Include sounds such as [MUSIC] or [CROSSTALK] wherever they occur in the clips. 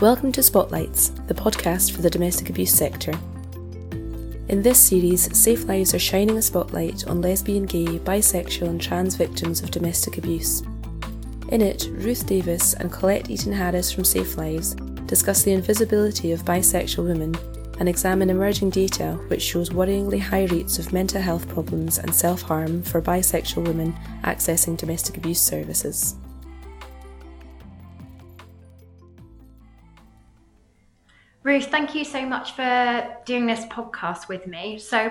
Welcome to Spotlights, the podcast for the domestic abuse sector. In this series, SafeLives are shining a spotlight on lesbian, gay, bisexual, and trans victims of domestic abuse. In it, Ruth Davis and Colette Eaton Harris from SafeLives discuss the invisibility of bisexual women and examine emerging data which shows worryingly high rates of mental health problems and self harm for bisexual women accessing domestic abuse services. Ruth, thank you so much for doing this podcast with me. So,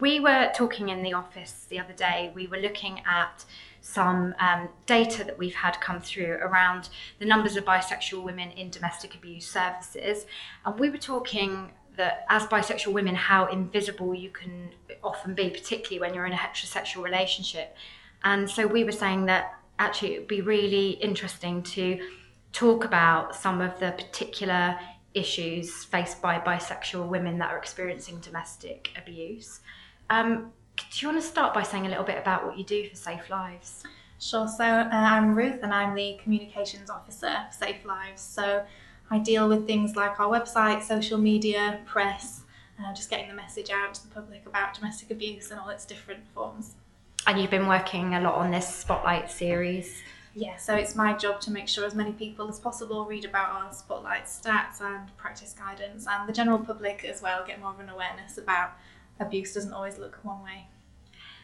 we were talking in the office the other day, we were looking at some um, data that we've had come through around the numbers of bisexual women in domestic abuse services. And we were talking that as bisexual women, how invisible you can often be, particularly when you're in a heterosexual relationship. And so we were saying that actually it would be really interesting to talk about some of the particular issues faced by bisexual women that are experiencing domestic abuse. Um, do you want to start by saying a little bit about what you do for SafeLives? Sure. So uh, I'm Ruth, and I'm the communications officer for SafeLives. So I deal with things like our website, social media, press, uh, just getting the message out to the public about domestic abuse and all its different forms. And you've been working a lot on this Spotlight series. Yeah, so it's my job to make sure as many people as possible read about our Spotlight stats and practice guidance, and the general public as well get more of an awareness about abuse doesn't always look one way.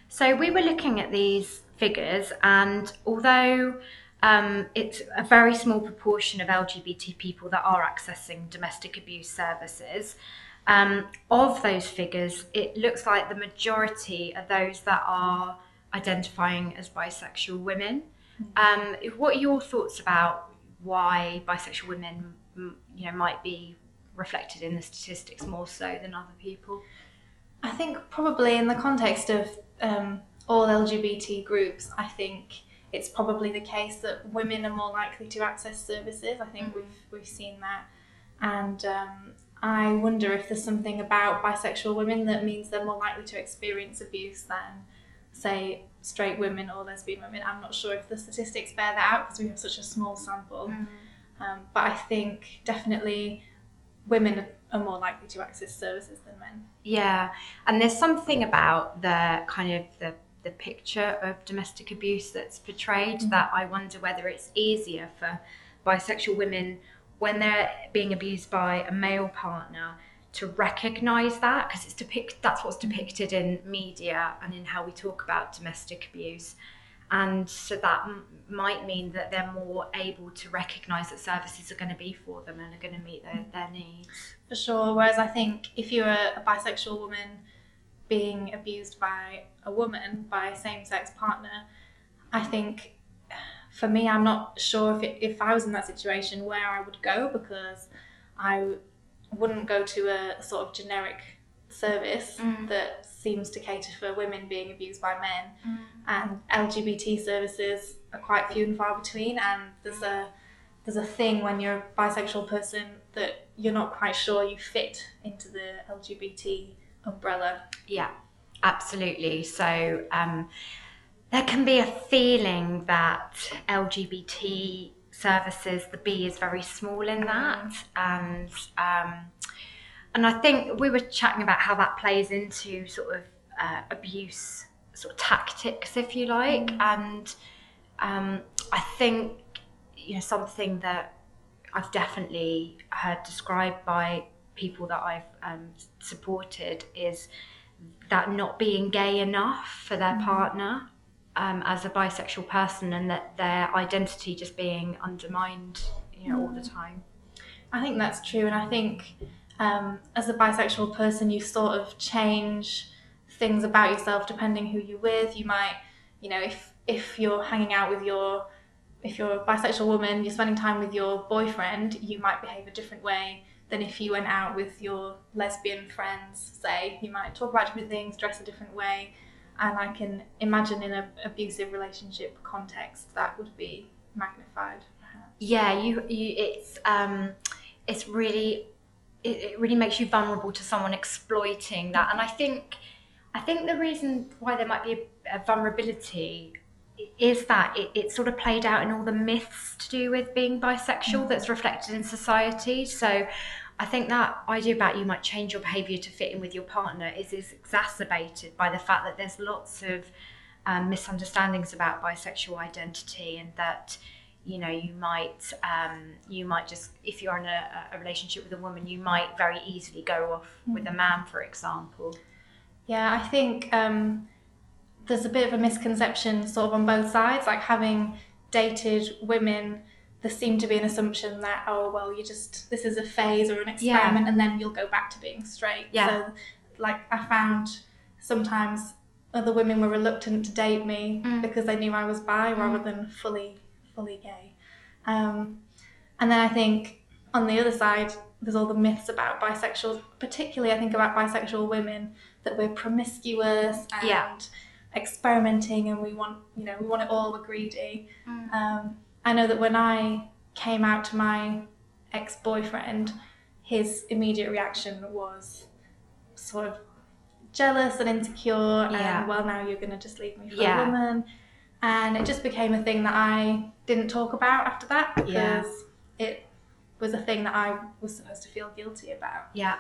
So we were looking at these figures, and although um, it's a very small proportion of LGBT people that are accessing domestic abuse services. Um, of those figures, it looks like the majority are those that are identifying as bisexual women. Um, what are your thoughts about why bisexual women, you know, might be reflected in the statistics more so than other people? I think probably in the context of um, all LGBT groups, I think it's probably the case that women are more likely to access services. I think mm. we've we've seen that, and um, I wonder if there's something about bisexual women that means they're more likely to experience abuse than, say, straight women or lesbian women. I'm not sure if the statistics bear that out because we have such a small sample. Mm. Um, but I think definitely women are more likely to access services than men. Yeah, and there's something about the kind of the the picture of domestic abuse that's portrayed mm-hmm. that I wonder whether it's easier for bisexual women when they're being abused by a male partner to recognize that because it's depict that's what's depicted in media and in how we talk about domestic abuse. And so that m- might mean that they're more able to recognize that services are going to be for them and are going to meet their, their needs. For sure whereas i think if you're a, bisexual woman being abused by a woman, by a same sex partner, I think for me, I'm not sure if, it, if I was in that situation where I would go because I wouldn't go to a sort of generic service mm. that seems to cater for women being abused by men. Mm. And LGBT services are quite few and far between. And there's a there's a thing when you're a bisexual person that you're not quite sure you fit into the LGBT umbrella. Yeah, absolutely. So um, there can be a feeling that LGBT services, the B is very small in that, and um, and I think we were chatting about how that plays into sort of uh, abuse sort of tactics, if you like, mm. and um, I think you know something that I've definitely heard described by people that I've um, supported is that not being gay enough for their mm-hmm. partner um, as a bisexual person and that their identity just being undermined you know, all the time. I think that's true, and I think um, as a bisexual person, you sort of change things about yourself depending who you're with. You might, you know, if if you're hanging out with your if you're a bisexual woman, you're spending time with your boyfriend, you might behave a different way than if you went out with your lesbian friends, say. You might talk about different things, dress a different way. And I can imagine in an abusive relationship context that would be magnified. Perhaps. Yeah, you, you it's um, it's really it, it really makes you vulnerable to someone exploiting that. And I think I think the reason why there might be a, a vulnerability is that it, it's sort of played out in all the myths to do with being bisexual that's reflected in society. So I think that idea about you might change your behaviour to fit in with your partner is, is exacerbated by the fact that there's lots of um, misunderstandings about bisexual identity and that you know you might um, you might just if you're in a, a, relationship with a woman you might very easily go off mm. with a man for example yeah i think um, there's a bit of a misconception sort of on both sides like having dated women there seemed to be an assumption that oh well you just this is a phase or an experiment yeah. and then you'll go back to being straight yeah. so like i found sometimes other women were reluctant to date me mm. because they knew i was bi mm. rather than fully fully gay um, and then i think on the other side there's all the myths about bisexuals particularly i think about bisexual women that we're promiscuous and yeah. experimenting and we want you know we want it all we're greedy mm. um, I know that when I came out to my ex boyfriend, his immediate reaction was sort of jealous and insecure yeah. and well now you're going to just leave me for yeah. a woman and it just became a thing that I didn't talk about after that because yeah. it was a thing that I was supposed to feel guilty about. Yeah.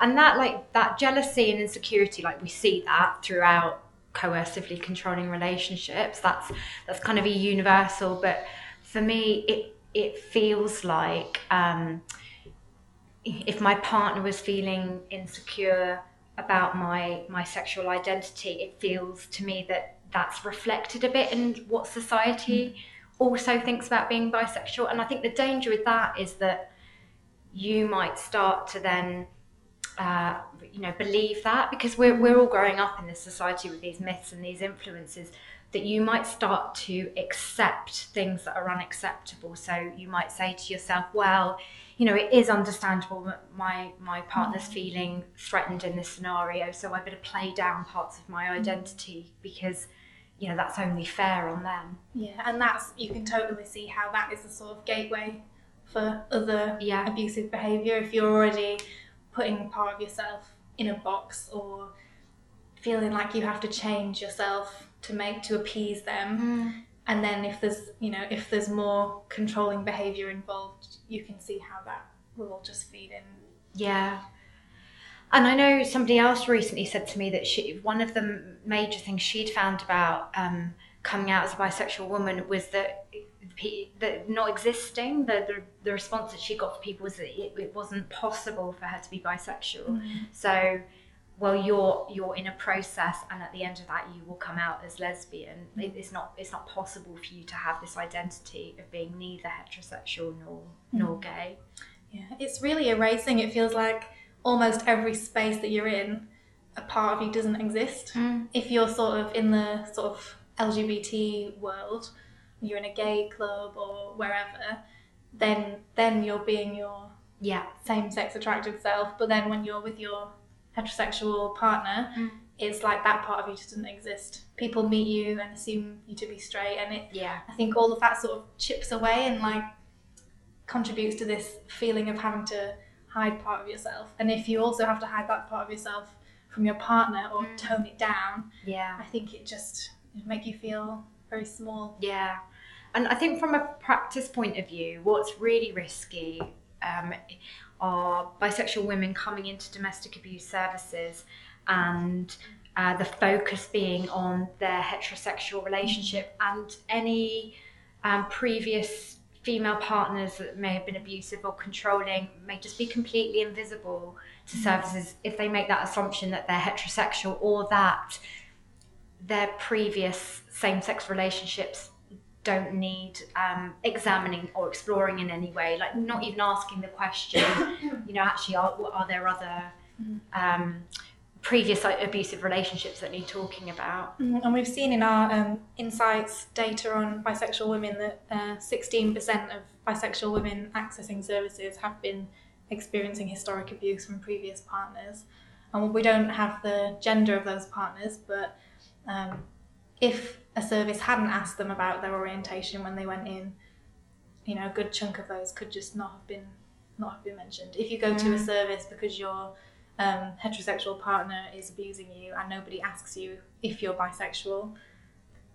And that like that jealousy and insecurity like we see that throughout coercively controlling relationships that's that's kind of a universal but for me, it it feels like um, if my partner was feeling insecure about my my sexual identity, it feels to me that that's reflected a bit in what society also thinks about being bisexual. And I think the danger with that is that you might start to then uh, you know believe that because we're, we're all growing up in this society with these myths and these influences that you might start to accept things that are unacceptable. So you might say to yourself, well, you know, it is understandable that my my partner's mm. feeling threatened in this scenario, so I better play down parts of my mm. identity because you know that's only fair on them. Yeah, and that's you can totally see how that is a sort of gateway for other yeah. abusive behaviour if you're already putting part of yourself in a box or feeling like you have to change yourself to make to appease them. Mm. And then if there's you know if there's more controlling behavior involved, you can see how that will all just feed in. Yeah. And I know somebody else recently said to me that she one of the major things she'd found about um, coming out as a bisexual woman was that that not existing the, the, the response that she got from people was that it, it wasn't possible for her to be bisexual mm. so well you're you're in a process and at the end of that you will come out as lesbian. It's not it's not possible for you to have this identity of being neither heterosexual nor mm. nor gay. Yeah it's really erasing. It feels like almost every space that you're in a part of you doesn't exist. Mm. if you're sort of in the sort of lgbt world you're in a gay club or wherever then then you're being your yeah. same sex attracted self. But then when you're with your heterosexual partner, mm. it's like that part of you just doesn't exist. People meet you and assume you to be straight, and it. Yeah. I think all of that sort of chips away and like contributes to this feeling of having to hide part of yourself. And if you also have to hide that part of yourself from your partner or mm. tone it down, yeah, I think it just it make you feel very small. Yeah. And I think from a practice point of view, what's really risky um, are bisexual women coming into domestic abuse services and uh, the focus being on their heterosexual relationship and any um, previous female partners that may have been abusive or controlling may just be completely invisible to services if they make that assumption that they're heterosexual or that their previous same-sex relationships don't need um, examining or exploring in any way, like not even asking the question, [COUGHS] you know, actually, are, are there other um, previous like, abusive relationships that need talking about? Mm-hmm. And we've seen in our um, insights data on bisexual women that uh, 16% of bisexual women accessing services have been experiencing historic abuse from previous partners. And we don't have the gender of those partners, but um, if a service hadn't asked them about their orientation when they went in, you know, a good chunk of those could just not have been not have been mentioned. If you go mm. to a mm. service because your um, heterosexual partner is abusing you and nobody asks you if you're bisexual,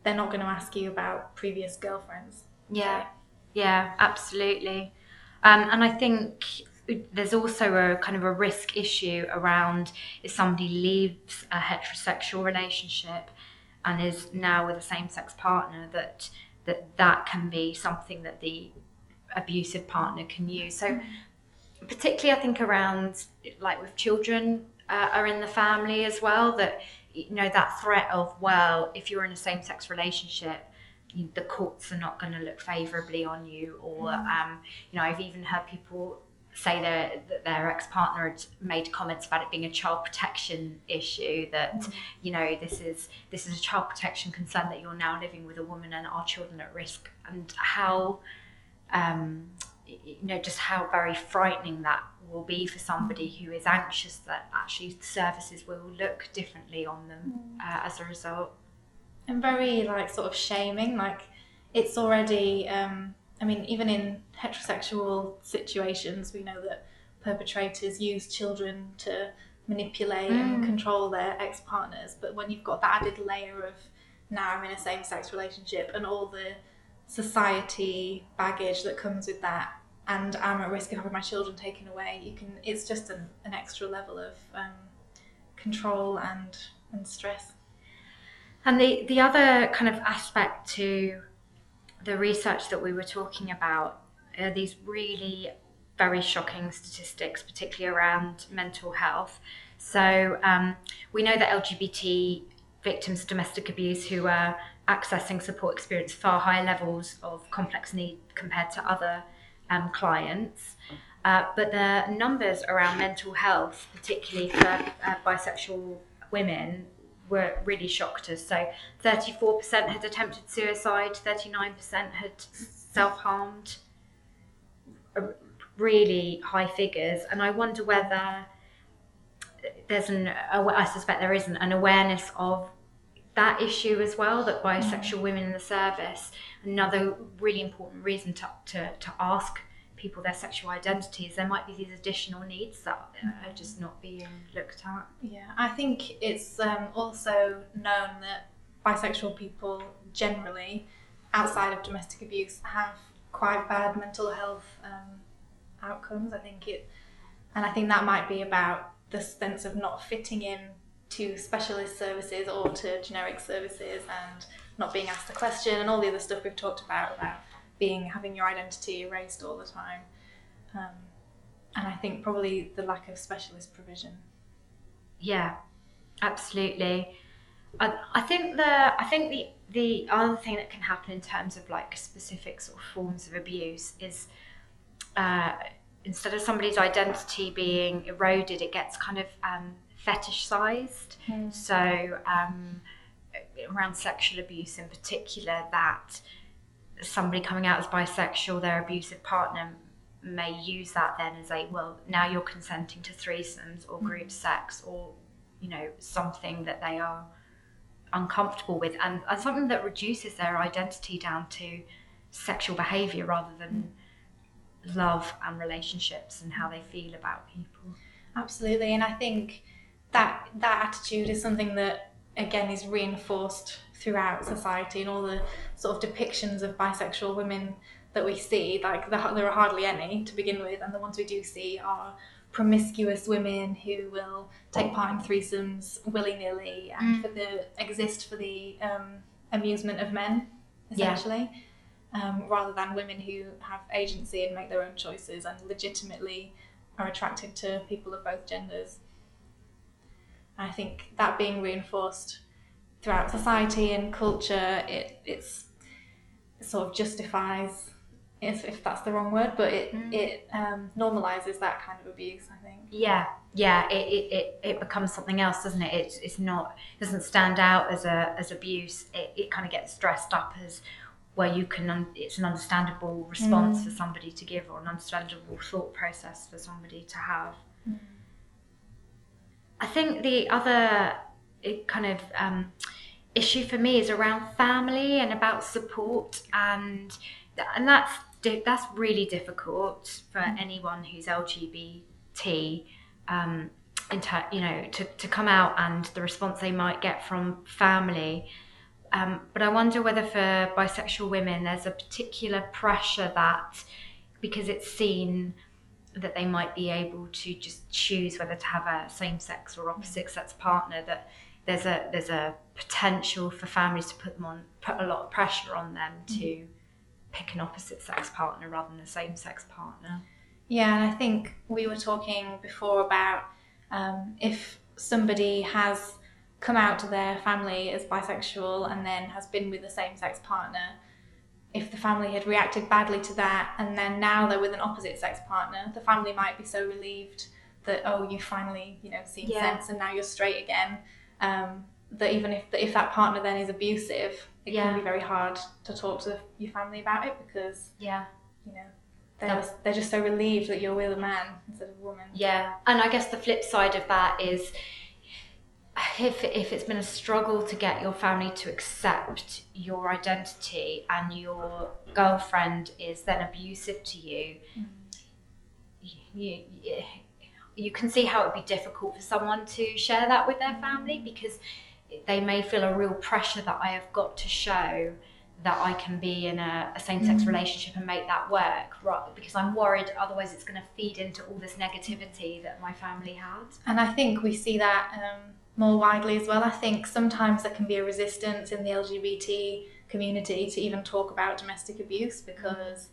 they're not going to ask you about previous girlfriends. Yeah, yeah, absolutely. Um, and I think there's also a kind of a risk issue around if somebody leaves a heterosexual relationship and is now with a same-sex partner that that that can be something that the abusive partner can use. So particularly I think around like with children uh, are in the family as well that you know that threat of well if you're in a same-sex relationship you, the courts are not going to look favorably on you or mm. um, you know I've even heard people say that their ex-partner had made comments about it being a child protection issue that mm. you know this is this is a child protection concern that you're now living with a woman and our children at risk and how um, you know just how very frightening that will be for somebody who is anxious that actually services will look differently on them mm. uh, as a result and very like sort of shaming like it's already um, i mean even in heterosexual situations we know that perpetrators use children to manipulate mm. and control their ex-partners but when you've got that added layer of now i'm in a same-sex relationship and all the society baggage that comes with that and I'm at risk of having my children taken away, you can. It's just an, an extra level of um, control and and stress. And the the other kind of aspect to the research that we were talking about are these really very shocking statistics, particularly around mental health. So um, we know that LGBT victims of domestic abuse who are accessing support experience far higher levels of complex need compared to other um, clients. Uh, but the numbers around mental health, particularly for uh, bisexual women, were really shocked us. So 34% had attempted suicide, 39% had self harmed. Really high figures. And I wonder whether there's an, I suspect there isn't, an awareness of that issue as well that bisexual mm. women in the service another really important reason to, to, to ask people their sexual identities there might be these additional needs that are just not being looked at. Yeah i think it's um, also known that bisexual people generally outside of domestic abuse have quite bad mental health um, outcomes. I think it and i think that might be about the sense of not fitting in to specialist services or to generic services and not being asked a question and all the other stuff we've talked about about being having your identity erased all the time um, and i think probably the lack of specialist provision yeah absolutely I, I think the i think the the other thing that can happen in terms of like specific sort of forms of abuse is uh, instead of somebody's identity being eroded it gets kind of um, fetishized. Mm. So, um, around sexual abuse in particular, that somebody coming out as bisexual, their abusive partner may use that then as a well, now you're consenting to threesomes or group mm. sex or you know something that they are uncomfortable with, and, and something that reduces their identity down to sexual behavior rather than love and relationships and how they feel about people. Absolutely, and I think that that attitude is something that again is reinforced throughout society and all the sort of depictions of bisexual women that we see like there are hardly any to begin with and the ones we do see are promiscuous women who will take part in threesomes willy-nilly and mm. for the exist for the um, amusement of men essentially yeah. um, rather than women who have agency and make their own choices and legitimately are attracted to people of both genders I think that being reinforced throughout society and culture, it it's it sort of justifies if, if that's the wrong word, but it mm. it um, normalizes that kind of abuse. I think. Yeah, yeah. It, it, it, it becomes something else, doesn't it? It's it's not it doesn't stand out as a as abuse. It, it kind of gets dressed up as where you can un- it's an understandable response mm. for somebody to give or an understandable thought process for somebody to have. Mm. I think the other kind of um, issue for me is around family and about support, and and that's that's really difficult for mm. anyone who's LGBT. Um, you know, to, to come out and the response they might get from family. Um, but I wonder whether for bisexual women there's a particular pressure that because it's seen that they might be able to just choose whether to have a same-sex or opposite-sex partner that there's a there's a potential for families to put them on put a lot of pressure on them to mm. pick an opposite-sex partner rather than a same-sex partner. Yeah, and I think we were talking before about um, if somebody has come out to their family as bisexual and then has been with the same sex partner, if the family had reacted badly to that and then now they're with an opposite sex partner, the family might be so relieved that oh you finally you know seen yeah. sense and now you're straight again. Um, that even if if that partner then is abusive, it yeah. can be very hard to talk to your family about it because yeah, you know they're, they're just so relieved that you're with a man instead of a woman. Yeah, and I guess the flip side of that is if, if it's been a struggle to get your family to accept your identity and your girlfriend is then abusive to you, mm. you, you, you can see how it would be difficult for someone to share that with their family because they may feel a real pressure that I have got to show that I can be in a, a same-sex mm. relationship and make that work, right? Because I'm worried otherwise it's going to feed into all this negativity that my family had. And I think we see that um, more widely as well. I think sometimes there can be a resistance in the LGBT community to even talk about domestic abuse because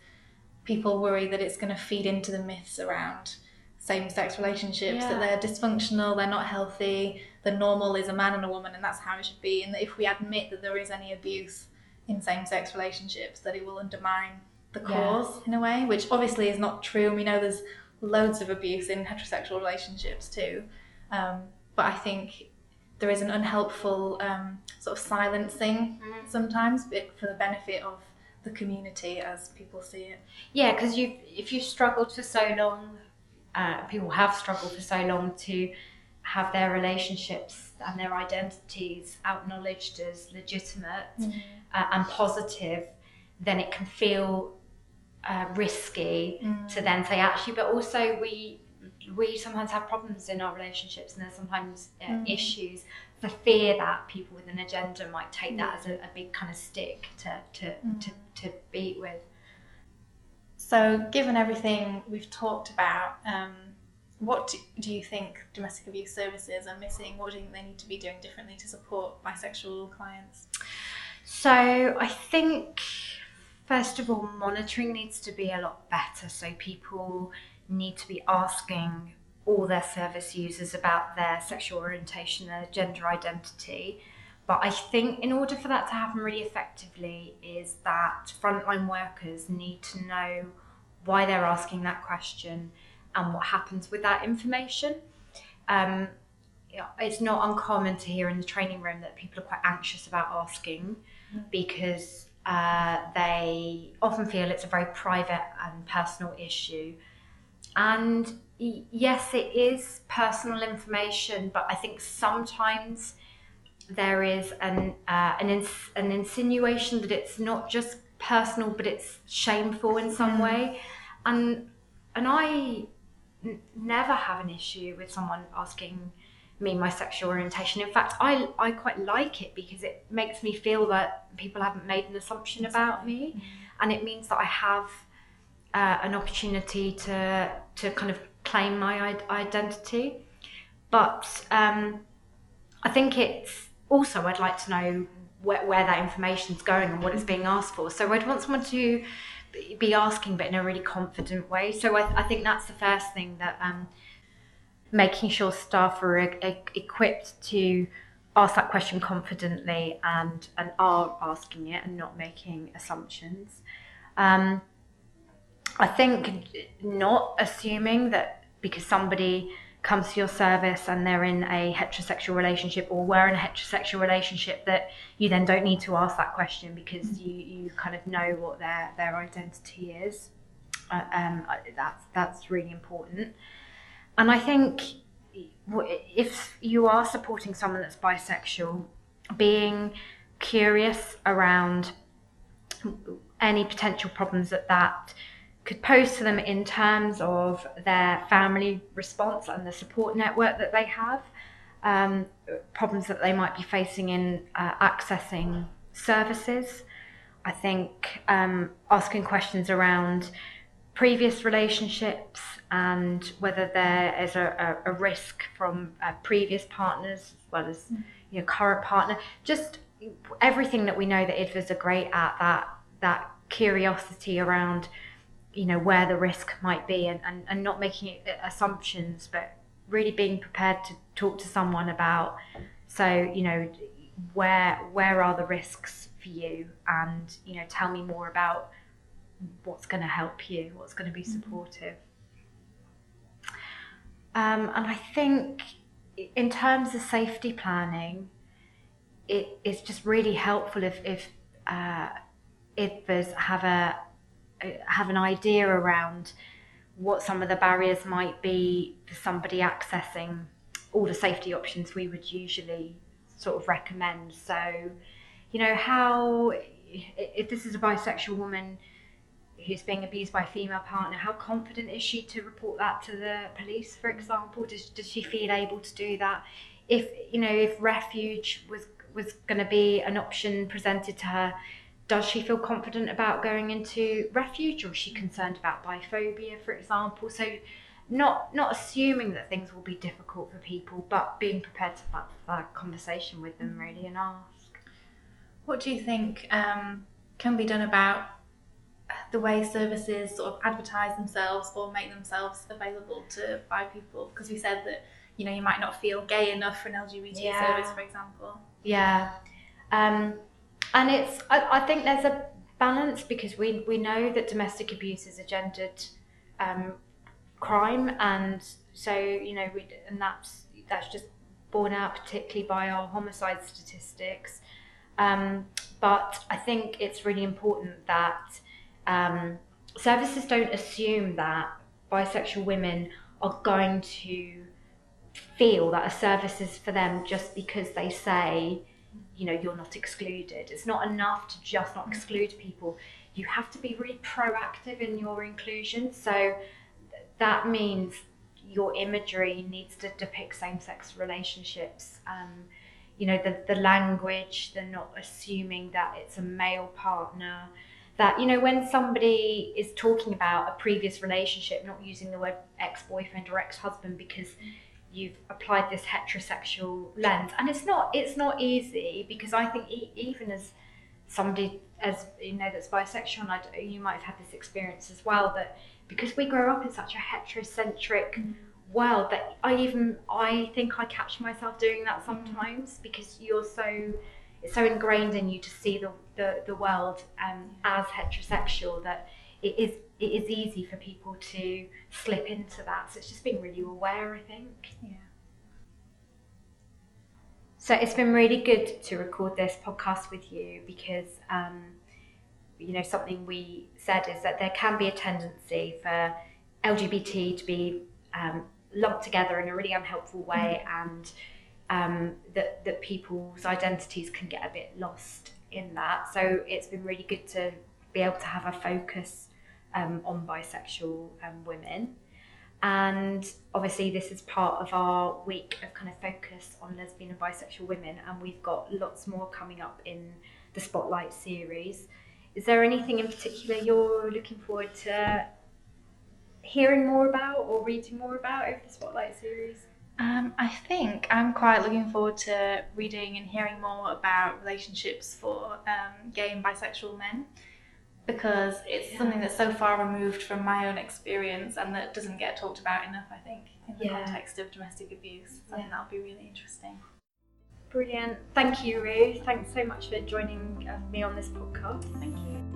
people worry that it's going to feed into the myths around same-sex relationships yeah. that they're dysfunctional, they're not healthy, the normal is a man and a woman and that's how it should be and that if we admit that there is any abuse in same-sex relationships that it will undermine the cause yeah. in a way which obviously is not true and we know there's loads of abuse in heterosexual relationships too um, but I think there is an unhelpful um, sort of silencing mm. sometimes for the benefit of the community as people see it. Yeah, because you if you've struggled for so long, uh, people have struggled for so long to have their relationships and their identities acknowledged as legitimate mm. uh, and positive, then it can feel uh, risky mm. to then say actually, but also we we sometimes have problems in our relationships and there's sometimes uh, mm. issues for fear that people with an agenda might take that as a, a big kind of stick to, to, mm. to, to beat with. So, given everything we've talked about, um, what do, do, you think domestic abuse services are missing? What do you think they need to be doing differently to support bisexual clients? So, I think first of all, monitoring needs to be a lot better so people need to be asking all their service users about their sexual orientation, their gender identity. But I think in order for that to happen really effectively, is that frontline workers need to know why they're asking that question and what happens with that information. Um, it's not uncommon to hear in the training room that people are quite anxious about asking mm-hmm. because uh, they often feel it's a very private and personal issue and yes, it is personal information, but I think sometimes there is an uh, an, ins- an insinuation that it's not just personal, but it's shameful in some mm. way. And and I n- never have an issue with someone asking me my sexual orientation. In fact, I I quite like it because it makes me feel that people haven't made an assumption about me, mm. and it means that I have uh, an opportunity to to kind of claim my identity. But um, I think it's also I'd like to know where, where that information is going and what it's being asked for. So I'd want someone to be asking, but in a really confident way. So I, I think that's the first thing that um, making sure staff are e- e- equipped to ask that question confidently and and are asking it and not making assumptions. Um, I think not assuming that because somebody comes to your service and they're in a heterosexual relationship or we're in a heterosexual relationship that you then don't need to ask that question because you, you kind of know what their their identity is. Uh, um, that's that's really important. And I think if you are supporting someone that's bisexual, being curious around any potential problems that that could pose to them in terms of their family response and the support network that they have, um, problems that they might be facing in uh, accessing services. I think um, asking questions around previous relationships and whether there is a, a, a risk from uh, previous partners as well as mm. your current partner. Just everything that we know that IDVAs are great at that that curiosity around you know where the risk might be and, and, and not making assumptions but really being prepared to talk to someone about so you know where where are the risks for you and you know tell me more about what's going to help you, what's going to be mm-hmm. supportive. Um, and I think in terms of safety planning, it is just really helpful if, if uh, IDVAs have a Uh, have an idea around what some of the barriers might be for somebody accessing all the safety options we would usually sort of recommend. So, you know, how if this is a bisexual woman who's being abused by a female partner, how confident is she to report that to the police, for example? Does, does she feel able to do that? If you know, if refuge was was going to be an option presented to her, does she feel confident about going into refuge, or is she concerned about biphobia, for example? So, not not assuming that things will be difficult for people, but being prepared to have that conversation with them really and ask. What do you think um, can be done about the way services sort of advertise themselves or make themselves available to bi people because we said that you know you might not feel gay enough for an LGBT yeah. service for example yeah um, and it's I, I, think there's a balance because we we know that domestic abuse is a gendered um, crime. And so you know we, and that's that's just borne out particularly by our homicide statistics. Um, but I think it's really important that um, services don't assume that bisexual women are going to feel that a service is for them just because they say, you know, you're not excluded. It's not enough to just not exclude people. You have to be really proactive in your inclusion. So that means your imagery needs to depict same-sex relationships. Um, you know, the, the language, they're not assuming that it's a male partner that you know when somebody is talking about a previous relationship not using the word ex-boyfriend or ex-husband because you've applied this heterosexual lens and it's not it's not easy because i think e- even as somebody as you know that's bisexual and I, you might have had this experience as well that because we grow up in such a heterocentric mm. world that i even i think i catch myself doing that sometimes because you're so it's so ingrained in you to see the, the, the world um, as heterosexual that it is it is easy for people to slip into that. So it's just being really aware, I think. Yeah. So it's been really good to record this podcast with you because, um, you know, something we said is that there can be a tendency for LGBT to be um, lumped together in a really unhelpful way mm-hmm. and um, that that people's identities can get a bit lost in that. So it's been really good to be able to have a focus um, on bisexual um, women. And obviously, this is part of our week of kind of focus on lesbian and bisexual women, and we've got lots more coming up in the Spotlight series. Is there anything in particular you're looking forward to hearing more about or reading more about over the Spotlight series? Um, I think I'm quite looking forward to reading and hearing more about relationships for um, gay and bisexual men because it's yeah. something that's so far removed from my own experience and that doesn't get talked about enough, I think, in the yeah. context of domestic abuse. So yeah. I think that'll be really interesting. Brilliant. Thank you, Ruth. Thanks so much for joining uh, me on this podcast. Thank you.